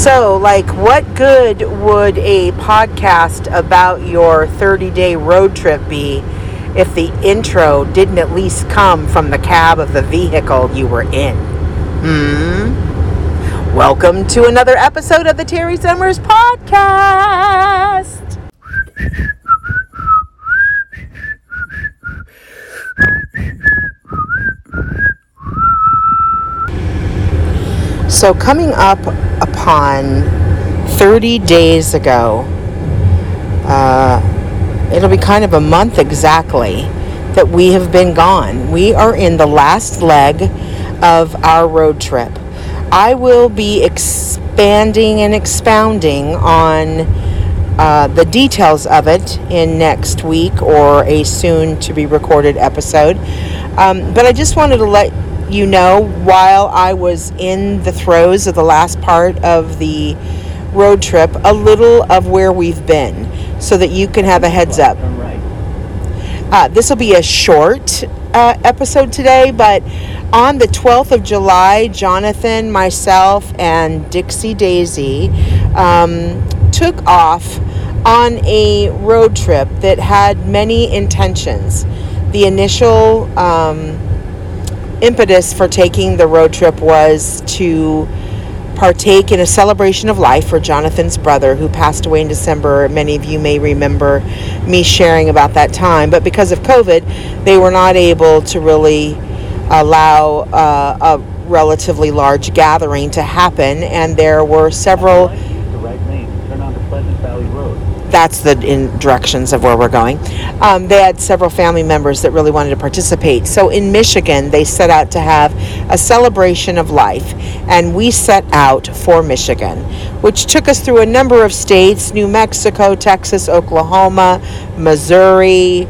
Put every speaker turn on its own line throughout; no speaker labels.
So, like, what good would a podcast about your 30 day road trip be if the intro didn't at least come from the cab of the vehicle you were in? Hmm? Welcome to another episode of the Terry Summers Podcast. So, coming up upon 30 days ago, uh, it'll be kind of a month exactly that we have been gone. We are in the last leg of our road trip. I will be expanding and expounding on uh, the details of it in next week or a soon to be recorded episode. Um, but I just wanted to let you know, while I was in the throes of the last part of the road trip, a little of where we've been so that you can have a heads up. Uh, this will be a short uh, episode today, but on the 12th of July, Jonathan, myself, and Dixie Daisy um, took off on a road trip that had many intentions. The initial um, impetus for taking the road trip was to partake in a celebration of life for Jonathan's brother who passed away in December. Many of you may remember me sharing about that time, but because of COVID, they were not able to really allow uh, a relatively large gathering to happen, and there were several that's the in directions of where we're going. Um, they had several family members that really wanted to participate. So in Michigan, they set out to have a celebration of life, and we set out for Michigan, which took us through a number of states: New Mexico, Texas, Oklahoma, Missouri.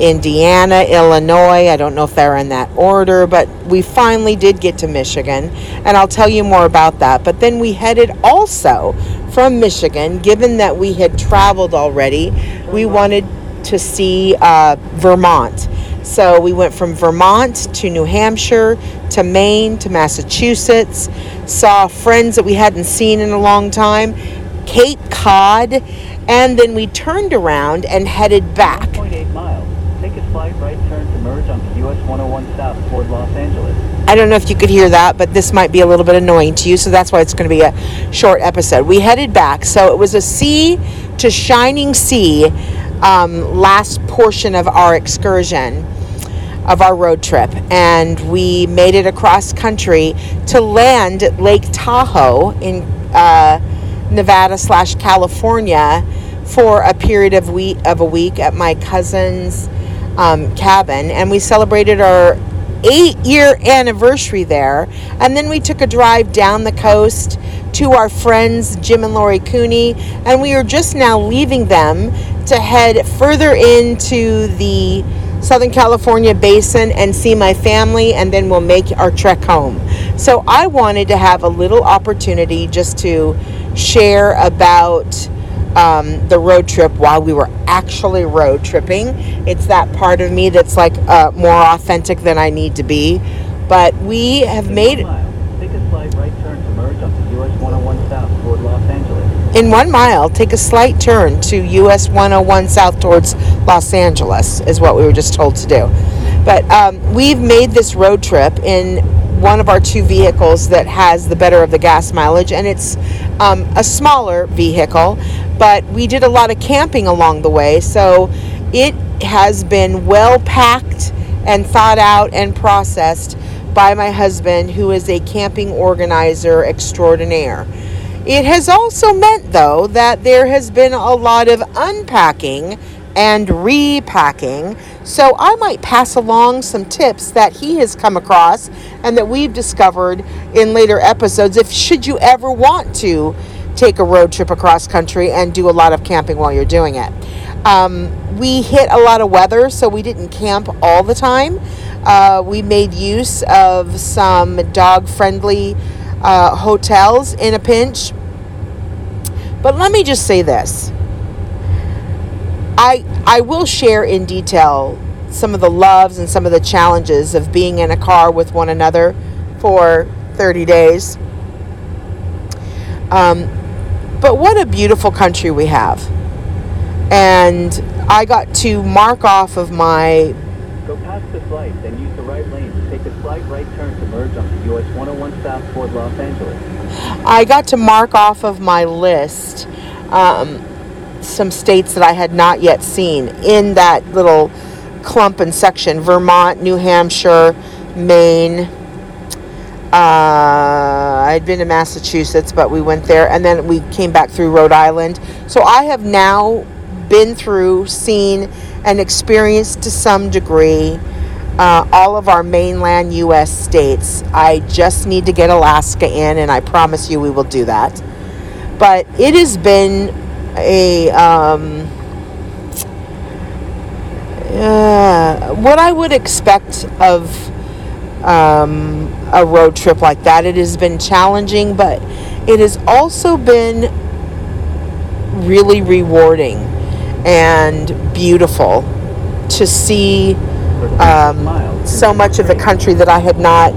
Indiana, Illinois. I don't know if they're in that order, but we finally did get to Michigan, and I'll tell you more about that. But then we headed also from Michigan, given that we had traveled already, we wanted to see uh, Vermont. So we went from Vermont to New Hampshire to Maine to Massachusetts, saw friends that we hadn't seen in a long time, Cape Cod, and then we turned around and headed back.
1.8 miles. Take a slight right turn to merge onto US 101 South toward Los Angeles.
I don't know if you could hear that, but this might be a little bit annoying to you, so that's why it's going to be a short episode. We headed back, so it was a sea to shining sea um, last portion of our excursion of our road trip, and we made it across country to land at Lake Tahoe in uh, Nevada slash California for a period of week of a week at my cousin's um, cabin, and we celebrated our eight year anniversary there. And then we took a drive down the coast to our friends Jim and Lori Cooney, and we are just now leaving them to head further into the Southern California basin and see my family, and then we'll make our trek home. So I wanted to have a little opportunity just to share about um, the road trip while we were actually road tripping. It's that part of me that's like uh, more authentic than I need to be. But we have made.
Take a slight right turn to merge onto US 101 South toward Los Angeles.
In one mile, take a slight turn to US 101 South towards Los Angeles, is what we were just told to do. But um, we've made this road trip in one of our two vehicles that has the better of the gas mileage, and it's um, a smaller vehicle, but we did a lot of camping along the way, so it has been well packed and thought out and processed by my husband, who is a camping organizer extraordinaire. It has also meant, though, that there has been a lot of unpacking and repacking. So I might pass along some tips that he has come across and that we've discovered in later episodes if should you ever want to take a road trip across country and do a lot of camping while you're doing it. Um, we hit a lot of weather, so we didn't camp all the time. Uh, we made use of some dog friendly uh, hotels in a pinch. But let me just say this I, I will share in detail some of the loves and some of the challenges of being in a car with one another for 30 days. Um, but what a beautiful country we have. And I got to mark off of my
Go past this light, then use the right lane. Take a slight right turn to merge onto US 101 South toward Los Angeles.
I got to mark off of my list um, some states that I had not yet seen in that little clump and section Vermont, New Hampshire, Maine. Uh, I'd been to Massachusetts, but we went there and then we came back through Rhode Island. So I have now been through, seen, and experienced to some degree uh, all of our mainland U.S. states. I just need to get Alaska in, and I promise you we will do that. But it has been a um, uh, what I would expect of um, a road trip like that. It has been challenging, but it has also been really rewarding and beautiful to see um, so much of the country that I had not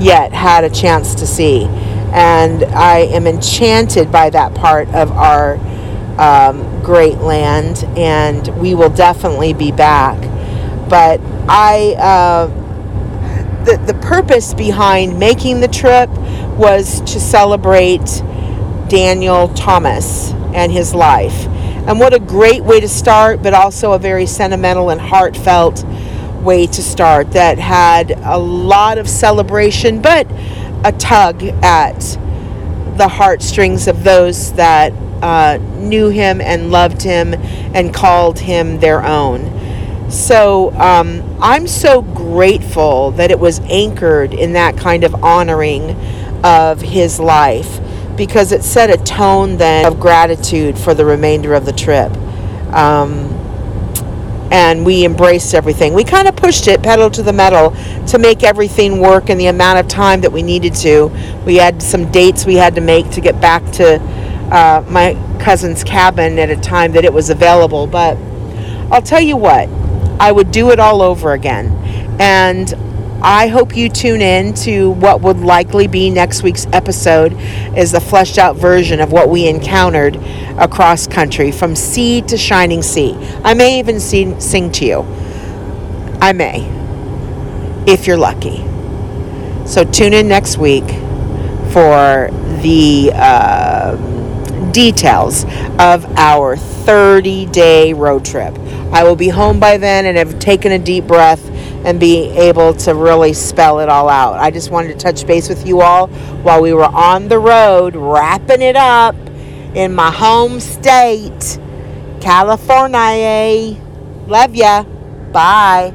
yet had a chance to see. And I am enchanted by that part of our um, great land, and we will definitely be back. But I, uh, the, the purpose behind making the trip was to celebrate Daniel Thomas and his life. And what a great way to start, but also a very sentimental and heartfelt way to start that had a lot of celebration, but a tug at the heartstrings of those that uh, knew him and loved him and called him their own. So um, I'm so grateful that it was anchored in that kind of honoring of his life because it set a tone then of gratitude for the remainder of the trip. Um, and we embraced everything. We kind of pushed it pedal to the metal to make everything work in the amount of time that we needed to. We had some dates we had to make to get back to uh, my cousin's cabin at a time that it was available. But I'll tell you what, I would do it all over again. And I hope you tune in to what would likely be next week's episode is the fleshed out version of what we encountered across country from sea to shining sea. I may even sing, sing to you. I may, if you're lucky. So tune in next week for the uh, details of our 30 day road trip. I will be home by then and have taken a deep breath and be able to really spell it all out. I just wanted to touch base with you all while we were on the road, wrapping it up in my home state, California. Love ya. Bye.